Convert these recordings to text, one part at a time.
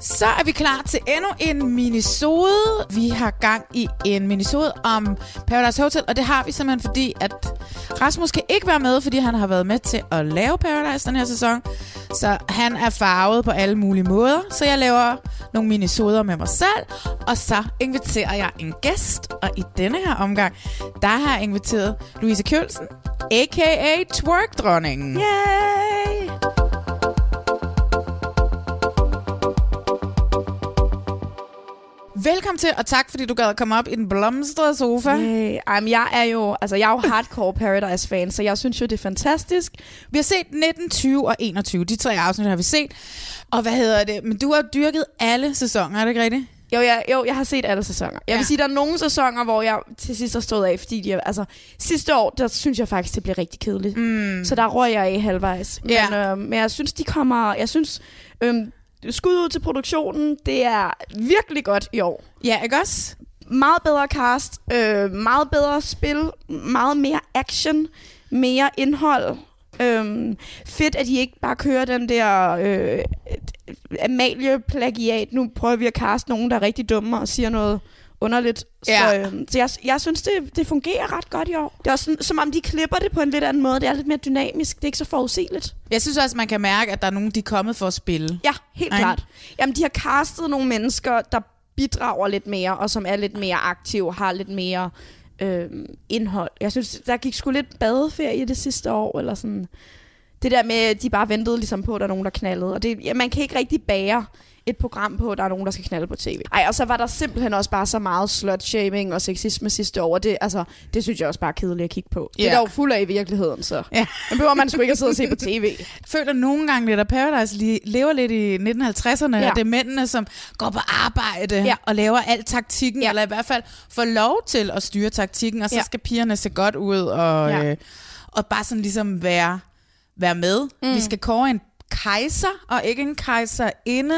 Så er vi klar til endnu en minisode. Vi har gang i en minisode om Paradise Hotel, og det har vi simpelthen fordi, at Rasmus kan ikke være med, fordi han har været med til at lave Paradise den her sæson. Så han er farvet på alle mulige måder. Så jeg laver nogle minisoder med mig selv, og så inviterer jeg en gæst. Og i denne her omgang, der har jeg inviteret Louise Kjølsen, a.k.a. Twerk-dronningen. Yay! Velkommen til, og tak fordi du gad at komme op i den blomstrede sofa. Ej, men jeg er jo, altså jeg er jo hardcore Paradise-fan, så jeg synes jo, det er fantastisk. Vi har set 19, 20 og 21. De tre afsnit har vi set. Og hvad hedder det? Men du har dyrket alle sæsoner, er det ikke rigtigt? Jo, jeg, jo, jeg har set alle sæsoner. Jeg Ja. vil sige, der er nogle sæsoner, hvor jeg til sidst har stået af, fordi de altså, sidste år, der synes jeg faktisk, det blev rigtig kedeligt. Mm. Så der røg jeg i halvvejs. Ja. Men, øh, men jeg synes, de kommer, jeg synes, øhm, skud ud til produktionen, det er virkelig godt i år. Ja, ikke også? Meget bedre cast, øh, meget bedre spil, meget mere action, mere indhold. Øhm, fedt, at de ikke bare kører den der øh, Amalie-plagiat. Nu prøver vi at kaste nogen, der er rigtig dumme og siger noget underligt. Ja. Så, øhm, så jeg, jeg synes, det, det fungerer ret godt i år. Det er også sådan, som om de klipper det på en lidt anden måde. Det er lidt mere dynamisk. Det er ikke så forudsigeligt. Jeg synes også, man kan mærke, at der er nogen, de er kommet for at spille. Ja, helt Ej. klart. Jamen, de har castet nogle mennesker, der bidrager lidt mere, og som er lidt mere aktive, har lidt mere øh, indhold. Jeg synes, der gik sgu lidt badeferie det sidste år, eller sådan. Det der med, at de bare ventede ligesom på, at der er nogen, der knaldede. Og det, ja, man kan ikke rigtig bære et program på, der er nogen, der skal knalde på tv. Ej, og så var der simpelthen også bare så meget slut-shaming og sexisme sidste år. Det, altså, det synes jeg også bare er kedeligt at kigge på. Det Ja. er jo fuld af i virkeligheden, så. Ja. Den behøver man sgu ikke at sidde og se på tv. Føler nogle gange lidt, at Paradise li- lever lidt i 1950'erne, Ja. og det er mændene, som går på arbejde Ja. og laver alt taktikken, Ja. eller i hvert fald får lov til at styre taktikken, og så Ja. skal pigerne se godt ud og, ja. øh, og bare sådan ligesom være, være med. Mm. Vi skal kåre en kejser, og ikke en kejserinde.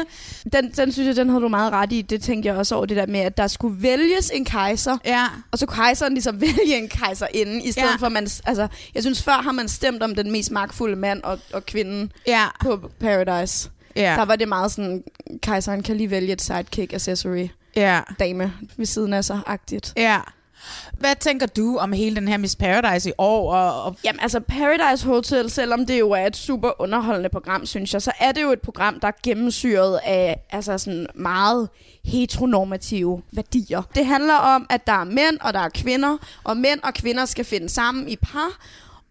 Den, den synes jeg, den havde du meget ret i. Det tænkte jeg også over det der med, at der skulle vælges en kejser, Ja. og så kunne kejseren ligesom vælge en kejserinde, i stedet Ja. for at man... Altså, jeg synes, før har man stemt om den mest magtfulde mand og, og kvinden Ja. på Paradise. Ja. Der var det meget sådan, kejseren kan lige vælge et sidekick accessory ja. dame ved siden af sig, agtigt. Ja. Hvad tænker du om hele den her Miss Paradise i år? Og, og Jamen altså Paradise Hotel, selvom det jo er et super underholdende program, synes jeg, så er det jo et program, der er gennemsyret af altså sådan meget heteronormative værdier. Det handler om, at der er mænd og der er kvinder, og mænd og kvinder skal finde sammen i par,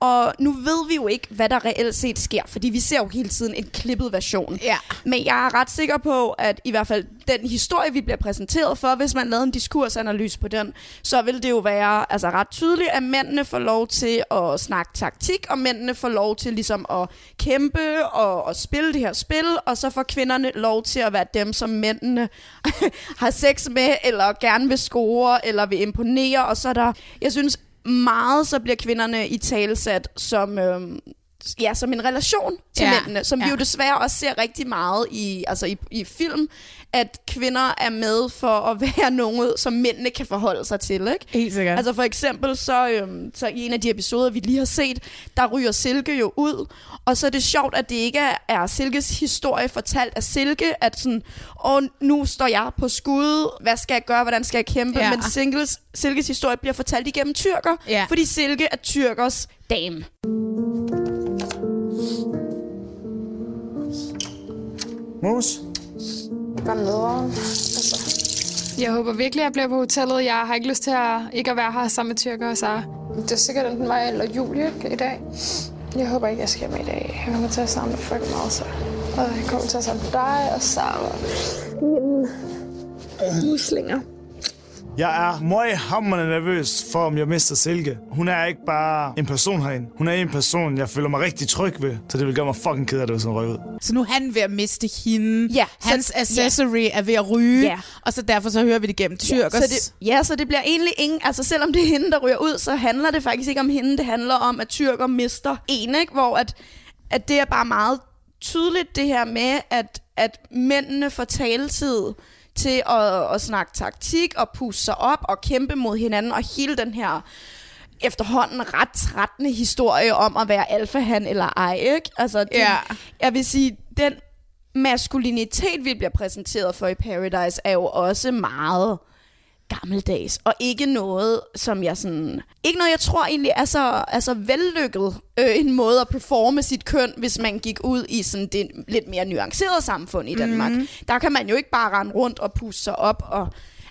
og nu ved vi jo ikke, hvad der reelt set sker, fordi vi ser jo hele tiden en klippet version. Ja. Men jeg er ret sikker på, at i hvert fald den historie, vi bliver præsenteret for, hvis man lavede en diskursanalyse på den, så vil det jo være altså, ret tydeligt, at mændene får lov til at snakke taktik, og mændene får lov til ligesom at kæmpe og, og spille det her spil, og så får kvinderne lov til at være dem, som mændene har sex med, eller gerne vil score, eller vil imponere, og så er der, jeg synes, meget så bliver kvinderne i talsat som... Øhm, ja, som en relation til Ja, mændene, som ja. vi jo desværre også ser rigtig meget i, altså i, i film, at kvinder er med for at være noget, som mændene kan forholde sig til, ikke? Helt sikkert. Altså for eksempel, så, øhm, så i en af de episoder, vi lige har set, der ryger Silke jo ud, og så er det sjovt, at det ikke er, Silkes historie fortalt af Silke, at sådan, åh, nu står jeg på skud, hvad skal jeg gøre, hvordan skal jeg kæmpe, Ja. men Silkes, Silkes historie bliver fortalt igennem tyrker, Ja. fordi Silke er tyrkers dame. Mus? Nederen. Altså. Jeg håber virkelig, at jeg bliver på hotellet. Jeg har ikke lyst til at ikke at være her sammen med Tyrker og Sara. Det er sikkert enten mig eller Julie i dag. Jeg håber ikke, jeg skal med i dag. Jeg kommer til at samle fucking meget, så. Og jeg kommer til at samle dig og Sara. Mine muslinger. Jeg er meget hammerende nervøs for, om jeg mister Silke. Hun er ikke bare en person herinde. Hun er en person, jeg føler mig rigtig tryg ved. Så det vil gøre mig fucking ked af det, hvis hun røg ud. Så nu er han ved at miste hende. Ja, Hans så- accessory er ved at ryge. Ja. Og så derfor så hører vi det gennem tyrkers. Så det, ja, så det bliver egentlig ingen... Altså, selvom det er hende, der ryger ud, så handler det faktisk ikke om hende. Det handler om, at tyrker mister en, ikke? Hvor at, at det er bare meget tydeligt, det her med, at, at mændene får taletid til at, at snakke taktik og puste sig op og kæmpe mod hinanden, og hele den her efterhånden ret trættende historie om at være alfahan eller ej, ikke? Altså, det, Ja. jeg vil sige, den maskulinitet, vi bliver præsenteret for i Paradise, er jo også meget gammeldags, og ikke noget, som jeg sådan... Ikke noget, jeg tror egentlig er så, er så vellykket øh, en måde at performe sit køn, hvis man gik ud i sådan det lidt mere nuancerede samfund i Danmark. Mm. Der kan man jo ikke bare rende rundt og puste sig op og...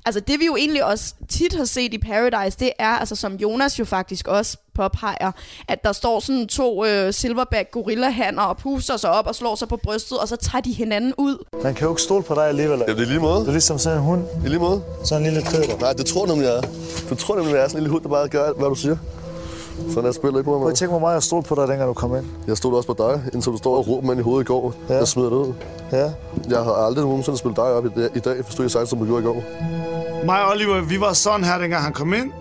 Altså det vi jo egentlig også tit har set i Paradise, det er, altså som Jonas jo faktisk også påpeger, at der står sådan to øh, silverback gorillahanner og puster sig op og slår sig på brystet, og så tager de hinanden ud. Man kan jo ikke stole på dig alligevel. Ja, det er lige måde. Det er ligesom sådan en hund. Det er lige måde. Sådan en lille køder. Nej, det tror jeg nemlig, jeg er. Du tror nemlig, jeg er sådan en lille hund, der bare gør hvad du siger. Sådan er spillet ikke på Prøv mig. at tænke, hvor meget jeg stod på dig, dengang du kom ind. Jeg stod også på dig, indtil du står og råber mig i hovedet i går. Ja. Jeg smider det ud. Ja. Jeg har aldrig nogensinde spillet dig op i, i dag, hvis du ikke sagt, som du gjorde i går. Mig og Oliver, vi var sådan her, dengang han kom ind.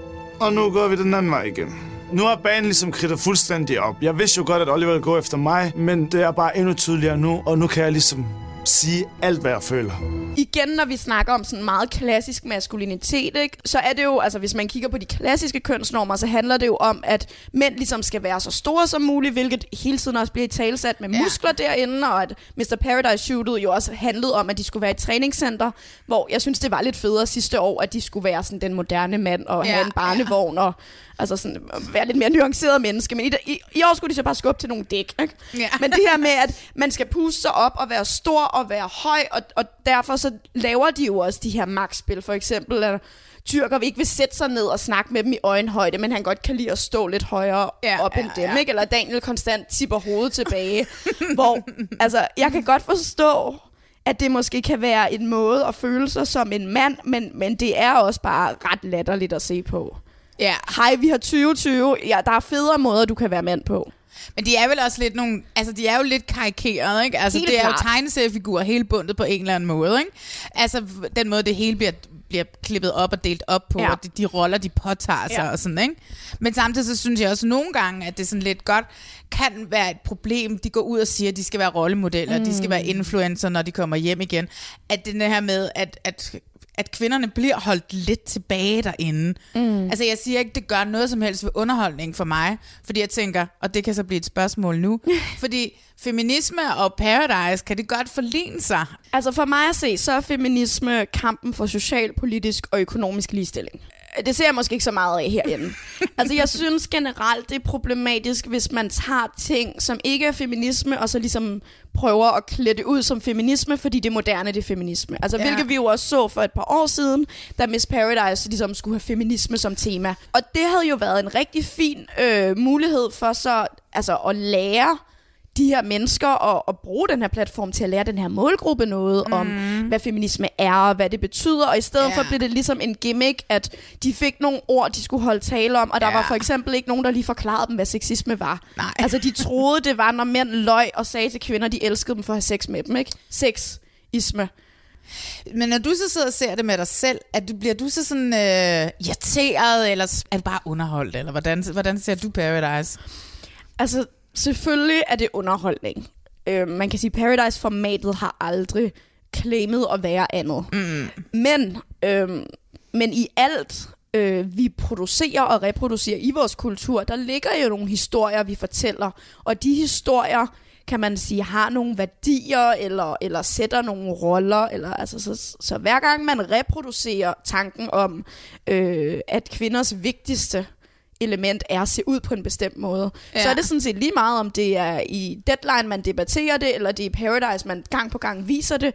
Og nu går vi den anden vej igen. Nu er banen ligesom kridtet fuldstændig op. Jeg vidste jo godt, at Oliver ville gå efter mig, men det er bare endnu tydeligere nu, og nu kan jeg ligesom sige alt, hvad jeg føler. igen, når vi snakker om sådan meget klassisk maskulinitet, ikke, så er det jo, altså hvis man kigger på de klassiske kønsnormer, så handler det jo om, at mænd ligesom skal være så store som muligt, hvilket hele tiden også bliver talsat med Ja. muskler derinde, og at Mr. Paradise shootet jo også handlede om, at de skulle være et træningscenter, hvor jeg synes, det var lidt federe sidste år, at de skulle være sådan den moderne mand og Ja, have en barnevogn og altså sådan, være lidt mere nuanceret menneske. Men i, i, i år skulle de så bare skubbe til nogle dæk. Ikke? Ja. Men det her med, at man skal puste sig op og være stor og være høj, og, og derfor så laver de jo også de her magtspil. For eksempel, at tyrker ikke vil sætte sig ned og snakke med dem i øjenhøjde, men han godt kan lide at stå lidt højere ja, op ja, end dem. ja. Ikke? Eller Daniel konstant tipper hovedet tilbage. hvor, altså, jeg kan godt forstå, at det måske kan være en måde at føle sig som en mand, men, men det er også bare ret latterligt at se på. Ja, Hej, vi har 2020. Ja, der er federe måder, du kan være mand på. men de er vel også lidt nogle... Altså, de er jo lidt karikerede, ikke? Altså, Helt det er klart. jo tegneseriefigurer hele bundet på en eller anden måde, ikke? Altså, den måde, det hele bliver bliver klippet op og delt op på, ja. Og de, de roller, de påtager sig Ja. og sådan, ikke? Men samtidig så synes jeg også nogle gange, at det sådan lidt godt kan være et problem. De går ud og siger, at de skal være rollemodeller, mm. de skal være influencer, når de kommer hjem igen. At det her med, at, at at kvinderne bliver holdt lidt tilbage derinde. Mm. Altså jeg siger ikke, det gør noget som helst ved underholdning for mig, fordi jeg tænker, og det kan så blive et spørgsmål nu, fordi feminisme og paradise, kan det godt forligne sig? Altså for mig at se, så er feminisme kampen for social, politisk og økonomisk ligestilling. Det ser jeg måske ikke så meget af herinde. altså jeg synes generelt, det er problematisk, hvis man tager ting, som ikke er feminisme, og så ligesom prøver at klæde det ud som feminisme, fordi det moderne det er feminisme. Altså Ja. hvilket vi jo også så for et par år siden, da Miss Paradise ligesom skulle have feminisme som tema. Og det havde jo været en rigtig fin øh, mulighed for så altså at lære de her mennesker og, og bruge den her platform til at lære den her målgruppe noget mm. om, hvad feminisme er og hvad det betyder. Og i stedet yeah. for blev det ligesom en gimmick, at de fik nogle ord, de skulle holde tale om, og der Ja. var for eksempel ikke nogen, der lige forklarede dem, hvad sexisme var. Nej. Altså de troede, det var, når mænd løg og sagde til kvinder, de elskede dem for at have sex med dem, ikke? Sexisme. Men når du så sidder og ser det med dig selv, at du, bliver du så sådan øh, irriteret, eller er du bare underholdt, eller hvordan, hvordan ser du Paradise? Altså, selvfølgelig er det underholdning. Øh, man kan sige, Paradise-formatet har aldrig claimet at være andet. Mm. Men, øh, men i alt, øh, vi producerer og reproducerer i vores kultur, der ligger jo nogle historier, vi fortæller. Og de historier, kan man sige, har nogle værdier, eller, eller sætter nogle roller. Eller, altså, så, så, hver gang man reproducerer tanken om, øh, at kvinders vigtigste element er at se ud på en bestemt måde. Ja. Så er det sådan set lige meget, om det er i Deadline, man debatterer det, eller det er i Paradise, man gang på gang viser det,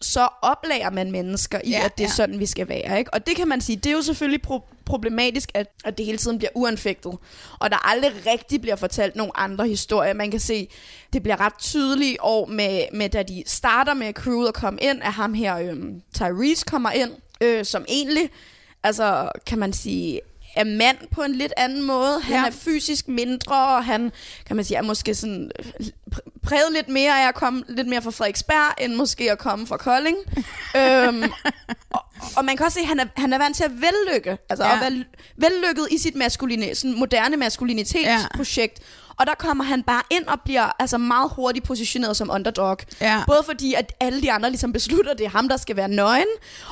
så oplærer man mennesker i, Ja, ja, at det er ja. sådan, vi skal være. Ikke? Og det kan man sige, det er jo selvfølgelig pro- problematisk, at, at det hele tiden bliver uanfægtet. Og der aldrig rigtig bliver fortalt nogle andre historier. Man kan se, det bliver ret tydeligt i år, med, med da de starter med crewet at komme ind, at ham her, øhm, Tyrese, kommer ind, øh, som egentlig, altså kan man sige, er mand på en lidt anden måde. Han Ja. er fysisk mindre, og han, kan man sige, er måske sådan øh, pr- præget lidt mere af at komme lidt mere fra Frederiksberg, end måske at komme fra Kolding. øhm, og, og man kan også se, at han er, han er vant til at vellykke, altså ja. at være vellykket i sit maskuline, sådan moderne maskulinitetsprojekt. Ja. Og der kommer han bare ind og bliver altså meget hurtigt positioneret som underdog. Ja. Både fordi, at alle de andre ligesom beslutter, at det er ham, der skal være nøgen,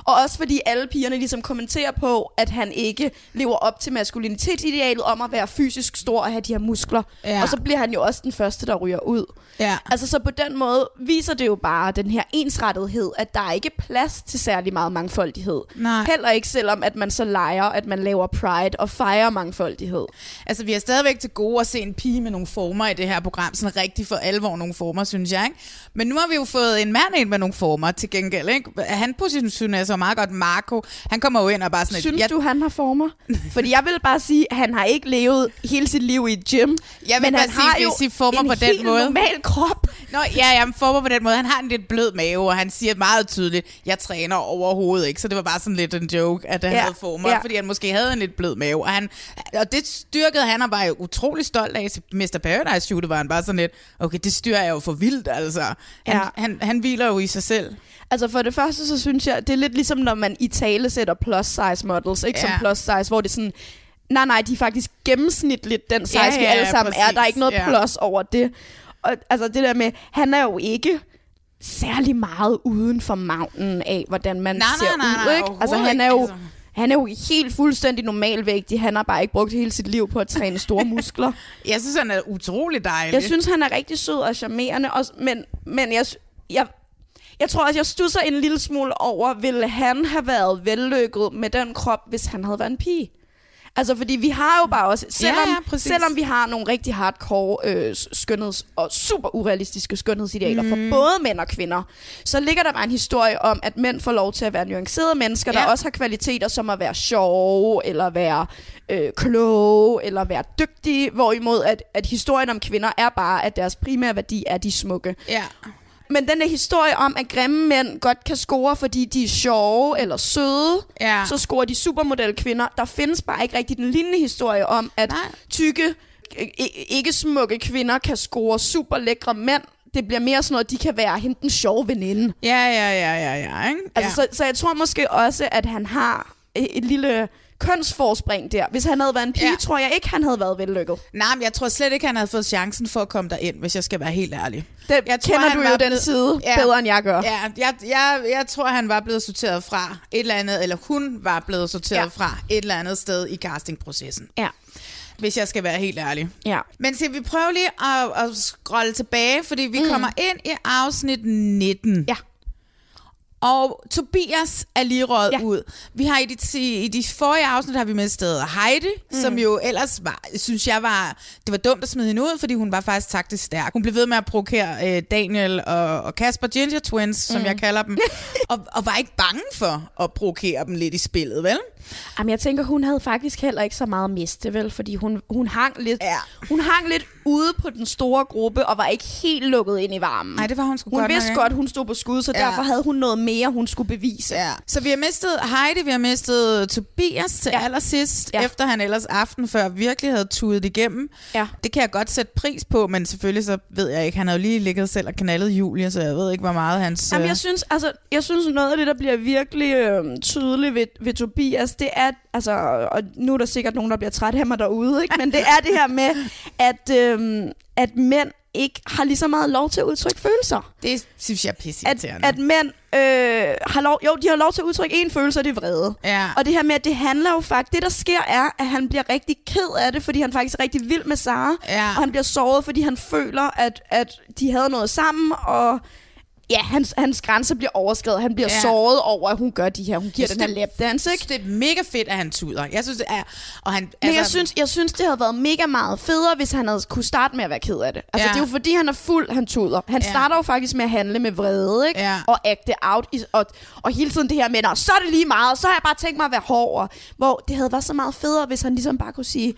og også fordi alle pigerne ligesom kommenterer på, at han ikke lever op til maskulinitetsidealet om at være fysisk stor og have de her muskler. Ja. Og så bliver han jo også den første, der ryger ud. Ja. Altså så på den måde viser det jo bare den her ensrettethed, at der er ikke plads til særlig meget mangfoldighed. Nej. Heller ikke selvom, at man så leger, at man laver pride og fejrer mangfoldighed. Altså, vi er stadigvæk til gode at se en pige med nogle former i det her program. Sådan rigtig for alvor nogle former, synes jeg. Ikke? Men nu har vi jo fået en mand ind med nogle former til gengæld. Ikke? Han positionerer sig meget godt. Marco, han kommer jo ind og bare sådan... Synes jeg, du, han har former? Fordi jeg vil bare sige, at han har ikke levet hele sit liv i et gym. Jeg vil men bare han sige, har jo I former en på den helt måde. normal krop. Nå, ja, jeg former på den måde. Han har en lidt blød mave, og han siger meget tydeligt, jeg træner overhovedet ikke. Så det var bare sådan lidt en joke, at han Ja, havde former, ja. fordi han måske havde en lidt blød mave. Og, han, og det styrkede han, og var jo utrolig stolt af. Til Mr. Paradise shootet var han bare sådan lidt, okay, det styrer jeg jo for vildt, altså. Han, Ja. han, han hviler jo i sig selv. Altså for det første, så synes jeg, det er lidt ligesom, når man i tale sætter plus size models, ikke Ja. som plus size, hvor det er sådan, nej nej, de er faktisk gennemsnitligt den size, Ja, ja, vi alle sammen er. Der er præcis, ikke noget ja. plus over det. Og altså det der med, han er jo ikke særlig meget uden for magten af, hvordan man Nej, ser nej, nej, ud. nej, ikke? Altså han er jo... altså. Han er jo helt fuldstændig normalvægtig. Han har bare ikke brugt hele sit liv på at træne store muskler. Jeg synes, han er utrolig dejlig. Jeg synes, han er rigtig sød og charmerende, også, men, men jeg, jeg, jeg tror også, jeg stusser en lille smule over, ville han have været vellykket med den krop, hvis han havde været en pige? Altså, fordi vi har jo bare også, selvom, ja, præcis. selvom vi har nogle rigtig hardcore øh, skønheds- og super urealistiske skønhedsidealer mm. for både mænd og kvinder, så ligger der bare en historie om, at mænd får lov til at være nuancerede mennesker. Ja. der også har kvaliteter som at være sjove, eller være øh, kloge, eller være dygtige, hvorimod at, at historien om kvinder er bare, at deres primære værdi er de smukke. Ja. Men den der historie om, at grimme mænd godt kan score, fordi de er sjove eller søde, Ja. så scorer de supermodel kvinder. Der findes bare ikke rigtig den lignende historie om, at Nej. tykke, ikke smukke kvinder kan score super lækre mænd. Det bliver mere sådan noget, de kan være hende den sjove veninde. Ja, ja, ja, ja, ja. Ikke? Altså, ja. så, så jeg tror måske også, at han har et lille kønsforspring der. Hvis han havde været en pige, Ja. tror jeg ikke, han havde været vellykket. Nej, men jeg tror slet ikke, han havde fået chancen for at komme derind, hvis jeg skal være helt ærlig. Det Jeg tror, kender du jo den blevet- side Ja. bedre, end jeg gør. Ja, jeg, jeg, jeg tror, han var blevet sorteret fra et eller andet, eller hun var blevet sorteret ja. Fra et eller andet sted i castingprocessen. Ja. Hvis jeg skal være helt ærlig. ja. Men skal vi prøve lige at, at scrolle tilbage, fordi vi mm. kommer ind i afsnit 19. Ja. Og Tobias er lige røget ja. Ud. Vi har i de, i de forrige afsnit har vi mistet Heidi, mm. som jo ellers var, synes jeg var, det var dumt at smide hende ud, fordi hun var faktisk taktisk stærk. Hun blev ved med at provokere øh, Daniel og, og Kasper Ginger Twins, mm. som jeg kalder dem, og, og var ikke bange for at provokere dem lidt i spillet, vel? Jamen, jeg tænker, hun havde faktisk heller ikke så meget at miste, vel? Fordi hun, hun, hang lidt, Ja. hun hang lidt ude på den store gruppe, og var ikke helt lukket ind i varmen. Nej, det var hun sgu Hun godt vidste nok, godt, hun stod på skud, så ja. derfor havde hun noget mere, hun skulle bevise. Ja. Så vi har mistet Heidi, vi har mistet Tobias til ja. Allersidst, ja. Ja. efter han ellers aften før virkelig havde tudet igennem. Ja. Det kan jeg godt sætte pris på, men selvfølgelig så ved jeg ikke. Han har jo lige ligget selv og knaldet Julia, så jeg ved ikke, hvor meget hans... Jamen, øh, jeg synes, altså, jeg synes noget af det, der bliver virkelig øh, tydeligt ved, ved Tobias, det er, altså, og nu er der sikkert nogen, der bliver træt af mig derude, ikke? men det er det her med, at, øh, at mænd ikke har lige så meget lov til at udtrykke følelser. Det synes jeg er pisse At, at mænd øh, har lov, jo, de har lov til at udtrykke en følelse, og det er vrede. Ja. Og det her med, at det handler jo faktisk, det der sker er, at han bliver rigtig ked af det, fordi han faktisk er rigtig vild med Sara. Ja. Og han bliver såret, fordi han føler, at, at de havde noget sammen, og ja, hans, hans grænse bliver overskrevet. Han bliver Ja. såret over, at hun gør de her. Hun giver Jeg den her synes, lapdance, ikke? Det er mega fedt, at han tuder. Jeg synes, det er... Og han, Men jeg synes, jeg synes, det havde været mega meget federe, hvis han havde kunne starte med at være ked af det. Altså, Ja. det er jo fordi, han er fuld, han tuder. Han Ja. starter jo faktisk med at handle med vrede, ikke? Ja. Og acte out. I, og, og hele tiden det her med, "Nå, så er det lige meget, så har jeg bare tænkt mig at være hårdere. Hvor det havde været så meget federe, hvis han ligesom bare kunne sige,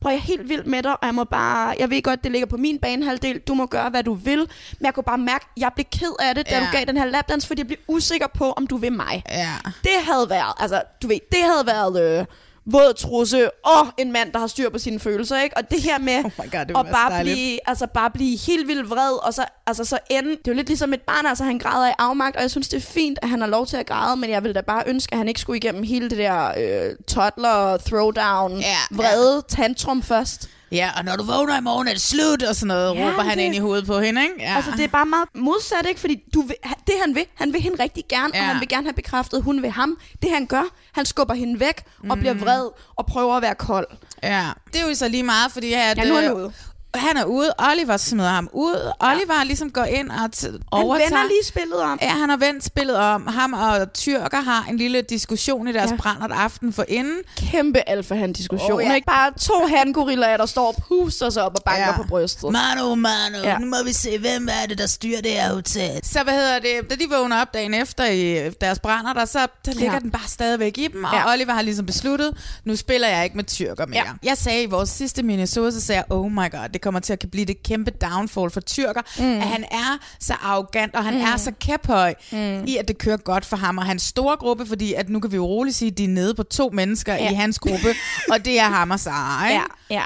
prøv jeg er helt vild med dig, og jeg må bare, jeg ved godt, det ligger på min banehalvdel, du må gøre, hvad du vil, men jeg kunne bare mærke, jeg blev ked af det, da Ja. du gav den her lapdance, fordi jeg blev usikker på, om du vil mig. Ja. Det havde været, altså, du ved, det havde været øh, våd trusse og en mand, der har styr på sine følelser, ikke? Og det her med Oh God, det ville at bare dejligt. blive, altså bare blive helt vildt vred, og så, altså så ende, det er jo lidt ligesom et barn, altså han græder i afmagt, og jeg synes, det er fint, at han har lov til at græde, men jeg vil da bare ønske, at han ikke skulle igennem hele det der øh, toddler, throwdown, Ja, vrede, tantrum først. Ja, og når du vågner i morgen, er det slut, og sådan noget, Ja, råber han det- ind i hovedet på hende, ikke? Ja. Altså, det er bare meget modsat, ikke? Fordi du vil, det han vil, han vil hende rigtig gerne, Ja. og han vil gerne have bekræftet, hun vil ham. Det han gør, han skubber hende væk og bliver Mm. vred og prøver at være kold. Ja, det er jo så lige meget, fordi at, Ja, nu er han ude. Han er ude, Oliver smider ham ud. Oliver ligesom går ind og t- Han overtager. vender lige spillet om. Ja, han har vendt spillet om. Ham og Tyrker har en lille diskussion i deres ja. Ja. brændert aften for inden. Kæmpe alfa-han-diskussion, Oh, oh, ja. ja. ikke? Bare to handgorillaer, der står og puster sig op og banker Ja. ja. på brystet. Manu, Manu, ja. Ja. nu må vi se, hvem er det, der styrer det her hotel. Så hvad hedder det, da de vågner op dagen efter i deres brænder, der, så der ligger ja. Ja. den bare stadigvæk i dem, og Ja. Oliver har ligesom besluttet, nu spiller jeg ikke med tyrker mere. Ja. Ja. Jeg sagde i vores sidste minisode, så sagde jeg, oh my god, det kommer til at blive det kæmpe downfall for tyrker, mm. at han er så arrogant, og han mm. er så kæphøj mm. i, at det kører godt for ham og hans store gruppe, fordi at nu kan vi jo roligt sige, at de er nede på to mennesker ja. I hans gruppe, og det er ham og Sara, ikke? Ja, ja.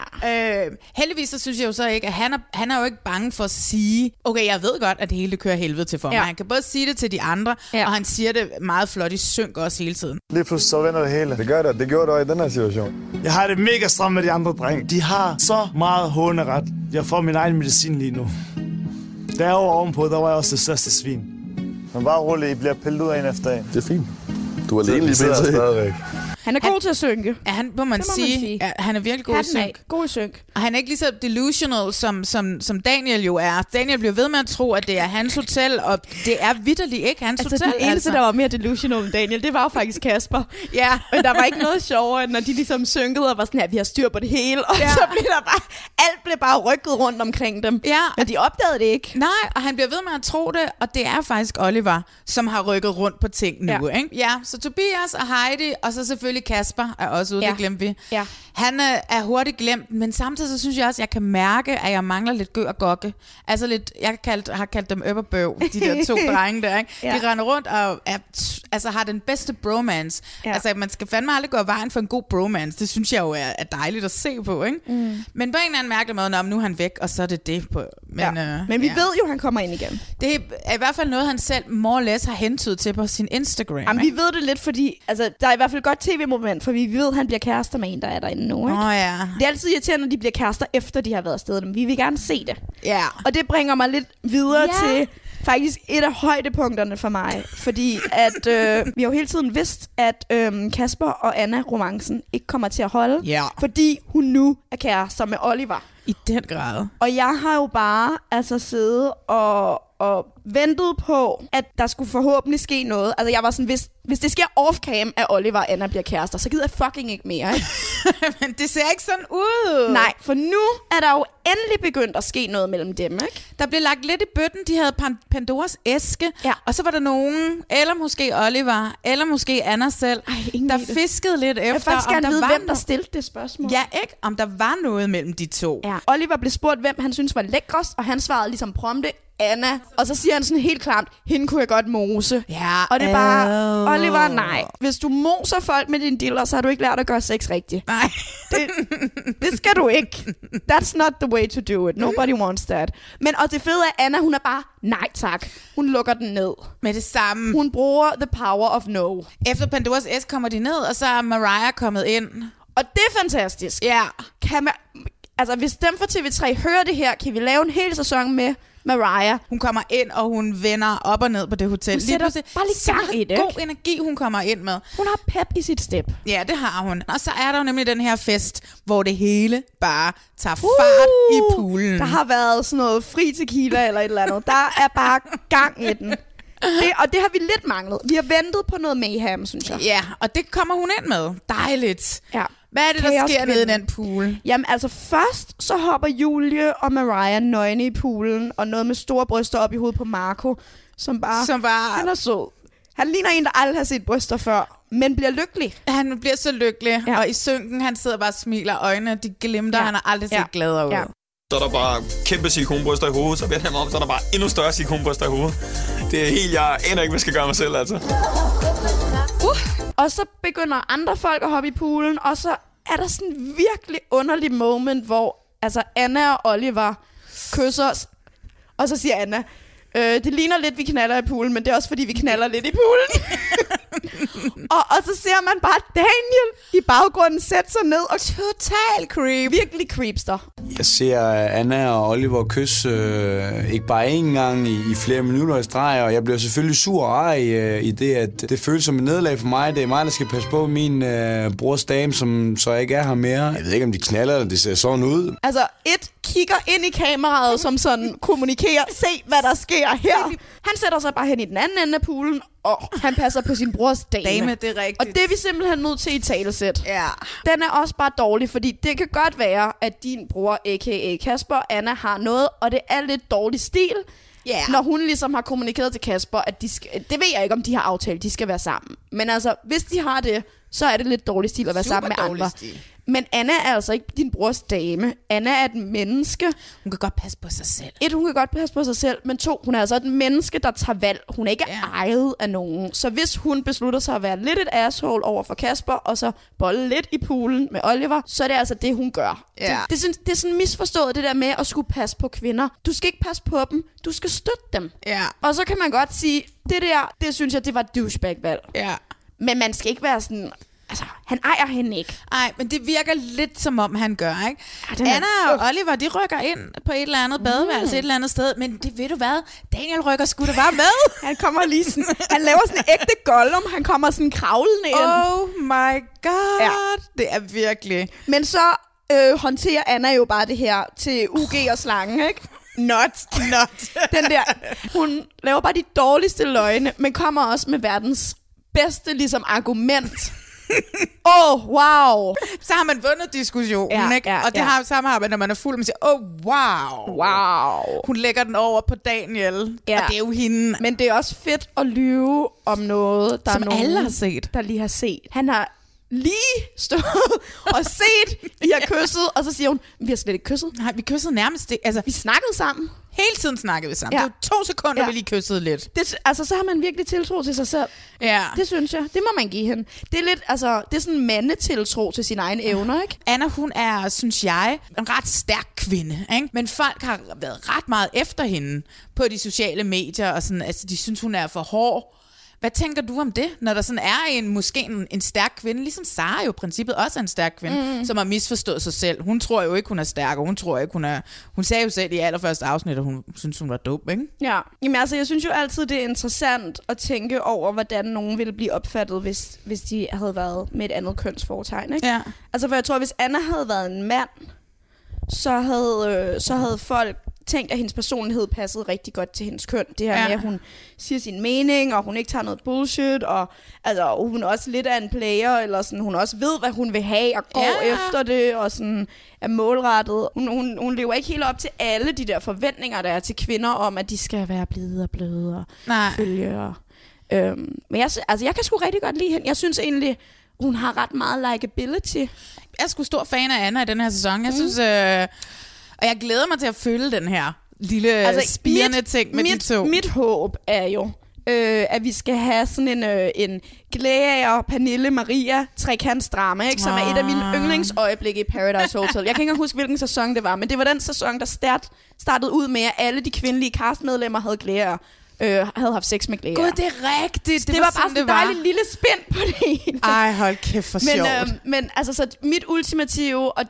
Øh, heldigvis så synes jeg jo så ikke, at han er, han er jo ikke bange for at sige, okay, jeg ved godt, at det hele kører helvede til for mig. Ja. Han kan både sige det til de andre, ja. Og han siger det meget flot i synk også hele tiden. Lige pludselig så vender det hele. Det gør det, det gjorde det også i den her situation. Jeg har det mega stramt med de andre drenge. De har så meget håneret. Jeg får min egen medicin lige nu. Derovre ovenpå, der var jeg også det største svin. Men bare rolig, I bliver pillet ud af en efter en. Det er fint. Du er alene lige stadigvæk. Han er god til at synke. Ja, han, må man, Det må man sige, sige. Ja, han er virkelig god i Hatten af. synk. God i synk. Og han er ikke lige så delusional, som, som, som Daniel jo er. Daniel bliver ved med at tro, at det er hans hotel, og det er vidderligt ikke hans Altså, hotel. den eneste, der var mere delusional end Daniel, det var jo faktisk Kasper. Ja. Men der var ikke noget sjovere, end når de ligesom synkede og var sådan her, vi har styr på det hele. Og Ja. så blev der bare, alt blev bare rykket rundt omkring dem. Ja, Men de opdagede det ikke. Nej, og han bliver ved med at tro det, og det er faktisk Oliver, som har rykket rundt på ting nu. Ja. ikke? Ja, så Tobias og Heidi, og så selvfølgelig Kasper er også ude, ja. Det glemte vi. Ja. Han øh, er hurtigt glemt, men samtidig så synes jeg også, at jeg kan mærke, at jeg mangler lidt gø og gokke. Altså lidt, jeg har kaldt, har kaldt dem øb og bøv, de der to drenge der, ikke? Ja. De render rundt og er, altså, har den bedste bromance. Ja. Altså, man skal fandme aldrig gå af vejen for en god bromance. Det synes jeg jo er, er dejligt at se på, ikke? Mm. Men på en eller anden mærkelig måde, når nu er han væk, og så er det det. På, men, ja. øh, Men vi ja. ved jo, at han kommer ind igen. Det er i hvert fald noget, han selv more or less har hentydet til på sin Instagram. Jamen, vi ved det lidt, fordi altså, der er i hvert fald godt tv-moment, for vi ved, at han bliver kærester med en, der er derinde nu. Ikke? Oh, ja. Det er altid irriterende, når de bliver kærester, efter de har været afsted. Men vi vil gerne se det. Ja. Og det bringer mig lidt videre Ja. til faktisk et af højdepunkterne for mig. Fordi at øh, vi har jo hele tiden vidst, at øh, Kasper og Anna romancen ikke kommer til at holde. Ja. Fordi hun nu er kærester med Oliver. I den grad. Og jeg har jo bare altså siddet og, og ventet på, at der skulle forhåbentlig ske noget. Altså jeg var sådan, hvis, hvis det sker off-cam, at Oliver og Anna bliver kærester, så gider jeg fucking ikke mere. Ikke? Men det ser ikke sådan ud. Nej, for nu er der jo endelig begyndt at ske noget mellem dem, ikke? Der blev lagt lidt i bøtten. De havde Pan- Pandoras æske. Ja. Og så var der nogen, eller måske Oliver, eller måske Anna selv, Ej, der fiskede lidt efter, Jeg vil faktisk om gerne der vide, var hvem der stillede det spørgsmål. Ja, ikke? Om der var noget mellem de to. Ja. Oliver blev spurgt, hvem han synes var lækrest, og han svarede ligesom prompte, Anna. Og så siger han sådan helt klart, hende kunne jeg godt mose. Ja, Og det er bare, øh. Oliver, nej. Hvis du moser folk med din diller, så har du ikke lært at gøre sex rigtigt. Nej. Det, det skal du ikke. That's not the way to do it. Nobody wants that. Men og det fede er, Anna, hun er bare, nej tak. Hun lukker den ned. Med det samme. Hun bruger the power of no. Efter Pandoras æske kommer de ned, og så er Mariah kommet ind. Og det er fantastisk. Ja. Kan man, altså, hvis dem fra TV3 hører det her, kan vi lave en hel sæson med Mariah. Hun kommer ind, og hun vender op og ned på det hotel. Hun sætter pludselig bare lige gang i det, god energi, hun kommer ind med. Hun har pep i sit step. Ja, det har hun. Og så er der jo nemlig den her fest, hvor det hele bare tager fart i poolen. Uh! Der har været sådan noget fri tequila eller et eller andet. Der er bare gang i den. Det, og det har vi lidt manglet. Vi har ventet på noget mayhem, synes jeg. Ja, og det kommer hun ind med. Dejligt. Ja. Hvad er det, der Kaos sker nede i den pool? Jamen altså først så hopper Julie og Mariah nøgne i poolen, og noget med store bryster op i hovedet på Marco, som bare... Som bare- Han er sød. Han ligner en, der aldrig har set bryster før, men bliver lykkelig. Han bliver så lykkelig, Ja. og i synken, han sidder bare og smiler, øjnene de glimter, Ja. han har aldrig set Ja. gladere ud. Ja. Ja. Så er der bare kæmpe silikonbryster i hovedet, så vender jeg mig om, så er der bare endnu større silikonbryster i hovedet. Det er helt, jeg aner ikke, hvad jeg skal gøre mig selv, altså. Uh, og så begynder andre folk at hoppe i poolen, og så er der sådan en virkelig underlig moment, hvor altså Anna og Oliver kysser os. Og så siger Anna, øh, det ligner lidt, vi knaller i poolen, men det er også fordi, vi knaller lidt i poolen. og, og så ser man bare Daniel i baggrunden sætte sig ned og Total creep. virkelig creepster. Jeg ser Anna og Oliver kysse øh, ikke bare én gang i, i flere minutter i streg, og jeg bliver selvfølgelig sur og ej øh, i det, at det føles som et nederlag for mig. Det er mig, der skal passe på min øh, brors dame, som så ikke er her mere. Jeg ved ikke, om de knaller, eller det ser sådan ud. Altså, et kigger ind i kameraet, som sådan kommunikerer, se hvad der sker her. Han sætter sig bare hen i den anden ende af poolen, og han passer på sin brors dame. Dame, det er rigtigt. Og det er vi simpelthen nødt til i talesæt. Ja. Den er også bare dårlig, fordi det kan godt være, at din bror, a.k.a. Kasper, Anna, har noget, og det er lidt dårlig stil, Ja. når hun ligesom har kommunikeret til Kasper, at de skal, det ved jeg ikke, om de har aftalt, de skal være sammen. Men altså, hvis de har det, så er det lidt dårlig stil at være Super sammen med andre. stil. Men Anna er altså ikke din brors dame. Anna er et menneske. Hun kan godt passe på sig selv. Et, hun kan godt passe på sig selv, men to, hun er altså et menneske, der tager valg. Hun er ikke ja. Ja. ejet af nogen. Så hvis hun beslutter sig at være lidt et asshole over for Kasper, og så bolle lidt i poolen med Oliver, så er det altså det, hun gør. Ja. Det, det, er sådan, det er sådan misforstået, det der med at skulle passe på kvinder. Du skal ikke passe på dem, du skal støtte dem. Ja. Og så kan man godt sige, det der, det synes jeg, det var et douchebag-valg. Ja. Men man skal ikke være sådan, altså, han ejer hende ikke. Ej, men det virker lidt som om, han gør, ikke? Ja, den er- Anna og Oliver, de rykker ind på et eller andet badeværelse et eller andet sted, men det ved du hvad? Daniel rykker sgu da bare med. Han kommer lige sådan, han laver sådan en ægte Gollum, han kommer sådan kravlende ind. oh my god. Ja. Det er virkelig... Men så øh, håndterer Anna jo bare det her til UG og slangen, ikke? Not, not. Den der, hun laver bare de dårligste løgne, men kommer også med verdens bedste ligesom argument. Åh, oh, wow. Så har man vundet diskussionen, Ja, ikke? ja, og det ja. har samme arbejde, når man er fuld, man siger, oh, wow. Wow. Hun lægger den over på Daniel, Ja. og det er jo hende. Men det er også fedt at lyve om noget, der Som er nogen, alle har set. der lige har set. Han har lige stået og set, I har kysset, og så siger hun, vi har slet ikke kysset. Nej, vi kyssede nærmest det. Altså, Vi snakkede sammen. hele tiden snakkede vi sammen. Ja. Det var to sekunder, Ja. vi lige kyssede lidt. Det, altså, så har man virkelig tiltro til sig selv. Ja. Det synes jeg. Det må man give hende. Det er lidt, altså, det er sådan en mandetiltro til sine egne evner, ikke? Anna, hun er, synes jeg, en ret stærk kvinde. Ikke? Men folk har været ret meget efter hende på de sociale medier, og sådan, altså, de synes, hun er for hård. Hvad tænker du om det, når der sådan er en, måske en, en stærk kvinde, ligesom Sara jo i princippet også er en stærk kvinde, mm. som har misforstået sig selv. Hun tror jo ikke, hun er stærk, og hun tror ikke, hun er... Hun sagde jo selv i allerførste afsnit, at hun synes, hun var dum, ikke? Ja. Jamen altså, jeg synes jo altid, det er interessant at tænke over, hvordan nogen ville blive opfattet, hvis, hvis de havde været med et andet kønsfortegn, ikke? Ja. Altså, for jeg tror, hvis Anna havde været en mand, så havde, øh, så havde folk tænkt, at hendes personlighed passede rigtig godt til hendes køn. Det her ja. Med, at hun siger sin mening, og hun ikke tager noget bullshit, og altså, hun er også lidt af en player, eller sådan, hun også ved, hvad hun vil have, og går Ja. efter det, og sådan er målrettet. Hun, hun, hun lever ikke helt op til alle de der forventninger, der er til kvinder, om at de skal være blide og bløde og Nej. følge. Og, øhm, men jeg, altså, jeg kan sgu rigtig godt lide hende. Jeg synes egentlig, hun har ret meget likability. Jeg er sgu stor fan af Anna i den her sæson. Jeg synes... Øh, og jeg glæder mig til at følge den her lille altså, spirende ting med mit, de to. Mit håb er jo, øh, at vi skal have sådan en, øh, en Glea, Pernille, Maria trekantsdrama, ikke? som er et af mine Ah. yndlingsøjeblikke i Paradise Hotel. Jeg kan ikke huske, hvilken sæson det var, men det var den sæson, der start, startede ud med, at alle de kvindelige castmedlemmer havde Glea. Øh, havde haft sex med Glea. Gud, det er rigtigt. Det, det, det var, bare sådan en dejlig lille spænd på det hele. Ej, hold kæft for Men, sjovt. øh, men altså, så mit ultimative, og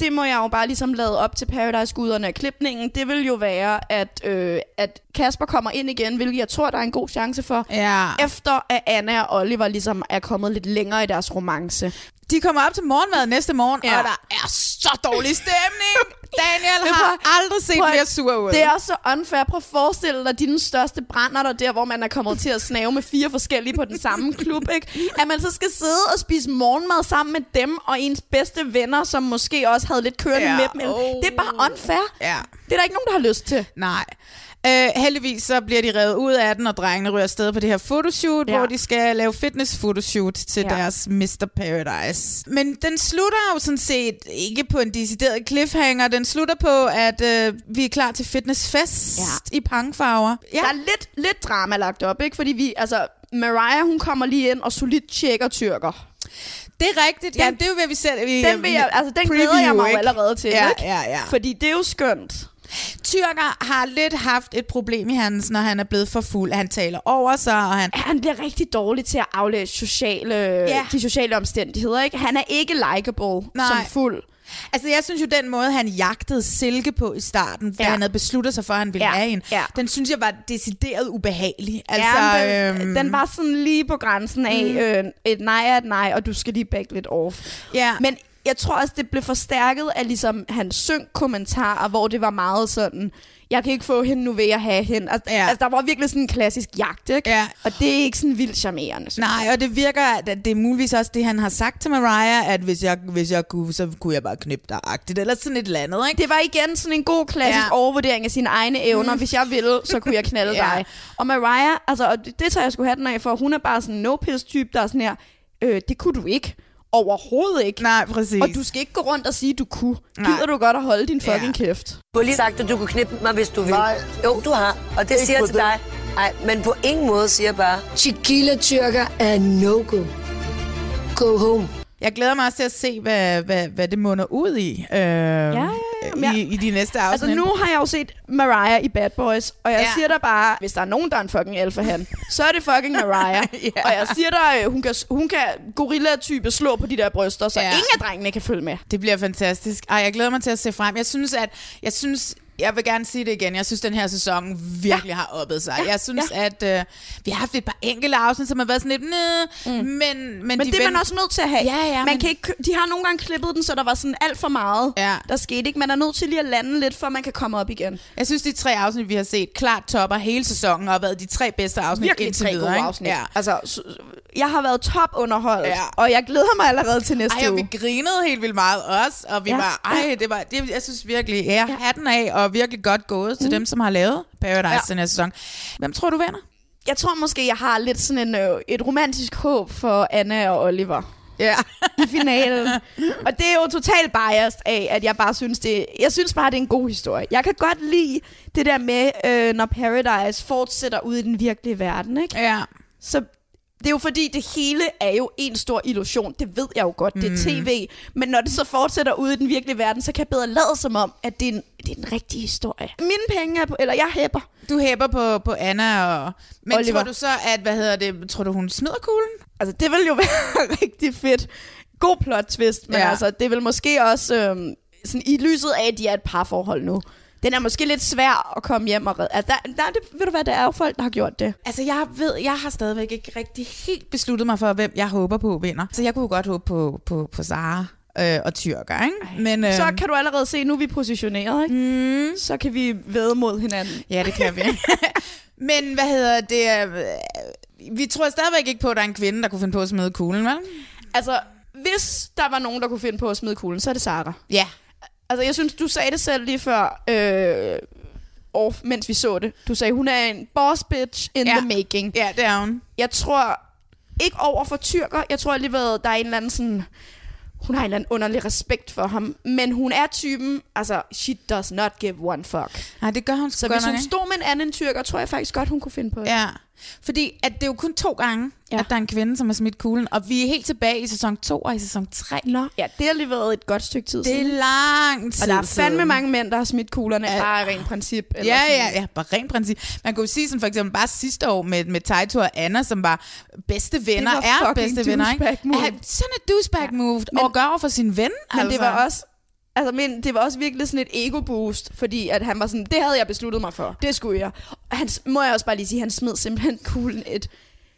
det må jeg jo bare ligesom lade op til Paradise-guderne af klipningen, det vil jo være, at, øh, at Kasper kommer ind igen, hvilket jeg tror, der er en god chance for, Ja. efter at Anna og Oliver ligesom er kommet lidt længere i deres romance. De kommer op til morgenmad næste morgen, Ja. og der er så dårlig stemning. Daniel har prøv- aldrig set prøv mere sur ud. Det er også så unfair. Prøv at forestille dig dine største brænder der, der hvor man er kommet til at snave med fire forskellige på den samme klub, ikke? At man så skal sidde og spise morgenmad sammen med dem og ens bedste venner, som måske også havde lidt kørende Ja, med dem. Det er bare unfair. Ja. Det er der ikke nogen, der har lyst til. Nej. Øh, heldigvis så bliver de revet ud af den, og drengene ryger afsted på det her fotoshoot, Ja. hvor de skal lave fitness-fotoshoot til Ja. deres Mr. Paradise. Men den slutter jo sådan set ikke på en decideret cliffhanger. Den slutter på, at øh, vi er klar til fitnessfest ja. i pangfarver. Ja. Der er lidt, lidt drama lagt op, ikke? Fordi vi, altså, Mariah, hun kommer lige ind og solidt tjekker tyrker. Det er rigtigt. Ja, det er jo, hvad vi ser. Vi, Den, vil jeg, altså, den glæder jeg mig jo allerede til, ja, ikke? Ja, ja. Fordi det er jo skønt. Tyrker har lidt haft et problem i hans, når han er blevet for fuld. Han taler over sig, og han... Han bliver rigtig dårlig til at aflæse sociale, ja. de sociale omstændigheder. Ikke? Han er ikke likable Nej. som fuld. Altså, jeg synes jo, den måde, han jagtede Silke på i starten, da Ja. han havde besluttet sig for, at han ville Ja, have en, ja. den synes jeg var decideret ubehagelig. Altså, ja, den, øhm, den var sådan lige på grænsen af, Mm. øh, et nej er et nej, og du skal lige back lidt off. Ja. Men jeg tror også, det blev forstærket af ligesom hans synk-kommentarer, hvor det var meget sådan, jeg kan ikke få hende, nu vil jeg have hende. Altså, ja. altså der var virkelig sådan en klassisk jagt, ikke? Ja. Og det er ikke sådan vildt charmerende. synes Nej, og det virker, at det er muligvis også det, han har sagt til Mariah, at hvis jeg, hvis jeg kunne, så kunne jeg bare knippe dig agtigt, eller sådan et eller andet, ikke? Det var igen sådan en god klassisk Ja. overvurdering af sine egne evner. Mm. Hvis jeg ville, så kunne jeg knalde Ja. dig. Og Mariah, altså, og det, det tager jeg sgu hatten af, for hun er bare sådan en no-piss-type, der er sådan her, øh, det kunne du ikke. Overhovedet ikke. Nej, præcis. Og du skal ikke gå rundt og sige, du kunne. Nej. Gider du godt at holde din fucking ja. kæft? Du har lige sagt, at du kunne knippe mig, hvis du vil. Nej. Jo, du har. Og det Ikke siger jeg til den. dig. Nej, men på ingen måde siger jeg bare, Chiquila-tyrker er no-go. Go home. Jeg glæder mig også til at se, hvad, hvad, hvad det munder ud i, øh, ja, ja. I, i de næste afsnit. Altså nu har jeg jo set Mariah i Bad Boys, og jeg Ja. siger dig bare, hvis der er nogen, der er en fucking alfa han, så er det fucking Mariah. Ja. Og jeg siger dig, øh, hun kan, hun kan gorilla-type slå på de der bryster, så ja. ingen af drengene kan følge med. Det bliver fantastisk. Ej, jeg glæder mig til at se frem. Jeg synes, at jeg synes, jeg vil gerne sige det igen. Jeg synes, den her sæson virkelig ja. har oppet sig. Ja, Jeg synes, ja. at øh, vi har haft et par enkelte afsnit, som har været sådan lidt, mm. men, men, Men de det er man også nødt til at have. Ja, ja, man men- kan ikke, de har nogle gange klippet den, så der var sådan alt for meget, Ja. der skete ikke. Man er nødt til lige at lande lidt, for man kan komme op igen. Jeg synes, de tre afsnit, vi har set, klart topper hele sæsonen, og har været de tre bedste afsnit Virkelig indtil tre videre. gode ikke? afsnit. Ja. Altså, jeg har været top underholdt, Ja. og jeg glæder mig allerede til næste Ej, uge. vi grinede helt vildt meget også, og vi Ja, ja. var, ej, det var, det, jeg synes virkelig, ja, hatten af, og virkelig godt gået til dem, som har lavet Paradise Ja. den her sæson. Hvem tror du vinder? Jeg tror måske, jeg har lidt sådan en, øh, et romantisk håb for Anna og Oliver. Ja. I finalen. og det er jo totalt biased af, at jeg bare synes, det jeg synes bare, det er en god historie. Jeg kan godt lide det der med, øh, når Paradise fortsætter ud i den virkelige verden, ikke? Ja. Så det er jo fordi, det hele er jo en stor illusion. Det ved jeg jo godt. Det er Mm. tv. Men når det så fortsætter ude i den virkelige verden, så kan jeg bedre lade som om, at det er en, det er en rigtig historie. Mine penge er på, eller jeg hæpper. Du hæpper på, på Anna og... Men Oliver. tror du så, at, hvad hedder det, tror du, hun smider kuglen? Altså, det vil jo være rigtig fedt. God plot twist, men Ja. altså, det vil måske også, øhm, sådan, i lyset af, at de er et parforhold nu, den er måske lidt svær at komme hjem og redde. Altså, der, der, det, ved du hvad, der er jo folk, der har gjort det. Altså, jeg ved, jeg har stadigvæk ikke rigtig helt besluttet mig for, hvem jeg håber på vinder. Så jeg kunne godt håbe på, på, på Sara øh, og Tyrker, ikke? Men, øh, Så kan du allerede se, nu er vi positioneret, ikke? Mm. Så kan vi væde mod hinanden. Ja, det kan vi. Men hvad hedder det? øh, Vi tror stadigvæk ikke på, at der er en kvinde, der kunne finde på at smide kuglen, vel? Altså, hvis der var nogen, der kunne finde på at smide kuglen, så er det Sara. Ja. Altså, jeg synes, du sagde det selv lige før, øh, off, mens vi så det. Du sagde, hun er en boss bitch in Ja. the making. Ja, det er hun. Jeg tror ikke over for tyrker. Jeg tror alligevel, der er en eller anden sådan... Hun har en eller anden underlig respekt for ham. Men hun er typen, altså, she does not give one fuck. Nej, det gør hun Så hvis nok, hun ikke? stod med en anden tyrker, tror jeg faktisk godt, hun kunne finde på det. Ja, fordi at det er jo kun to gange, ja. at der er en kvinde, som har smidt kuglen. Og vi er helt tilbage i sæson 2 og i sæson 3. Nå. Ja, det har lige været et godt stykke tid Det er siden. lang tid Og der er fandme siden. mange mænd, der har smidt kuglerne, Ja. bare af rent princip. Eller Ja, sådan. ja, ja, bare rent princip. Man kunne jo sige sådan for eksempel bare sidste år med, med Taito og Anna, som var bedste venner, var er bedste venner, ikke? move. Ja, sådan et douchebag move, men, og gør over for sin ven, Men altså. det var også... Altså, men det var også virkelig sådan et ego-boost, fordi at han var sådan, det havde jeg besluttet mig for. Det skulle jeg. Han, må jeg også bare lige sige, han smed simpelthen kuglen et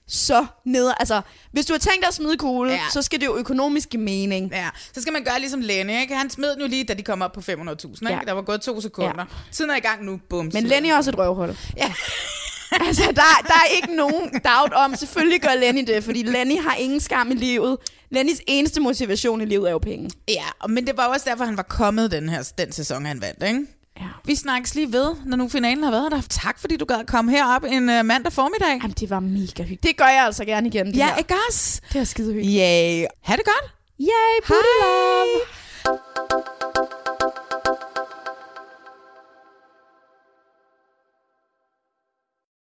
så ned. Altså, hvis du har tænkt dig at smide kugle, Ja. så skal det jo økonomisk give mening. Ja, så skal man gøre ligesom Lenny, ikke? Han smed den jo lige, da de kom op på 500.000, ikke? Ja. Der var gået to sekunder. Ja. Tiden er i gang nu, bum. Men Lenny er også et røvhul. Ja. altså, der, der er ikke nogen doubt om, selvfølgelig gør Lenny det, fordi Lenny har ingen skam i livet. Lennys eneste motivation i livet er jo penge. Ja, men det var også derfor, han var kommet den her den sæson, han vandt, ikke? Ja. Vi snakkes lige ved, når nu finalen har været der. Tak, fordi du gad at komme herop en uh, mandag formiddag. Jamen, det var mega hyggeligt. Det gør jeg altså gerne igen. Det Ja, her. ikke også? Det er skide hyggeligt. Yay. Ha' det godt. Yay, booty love.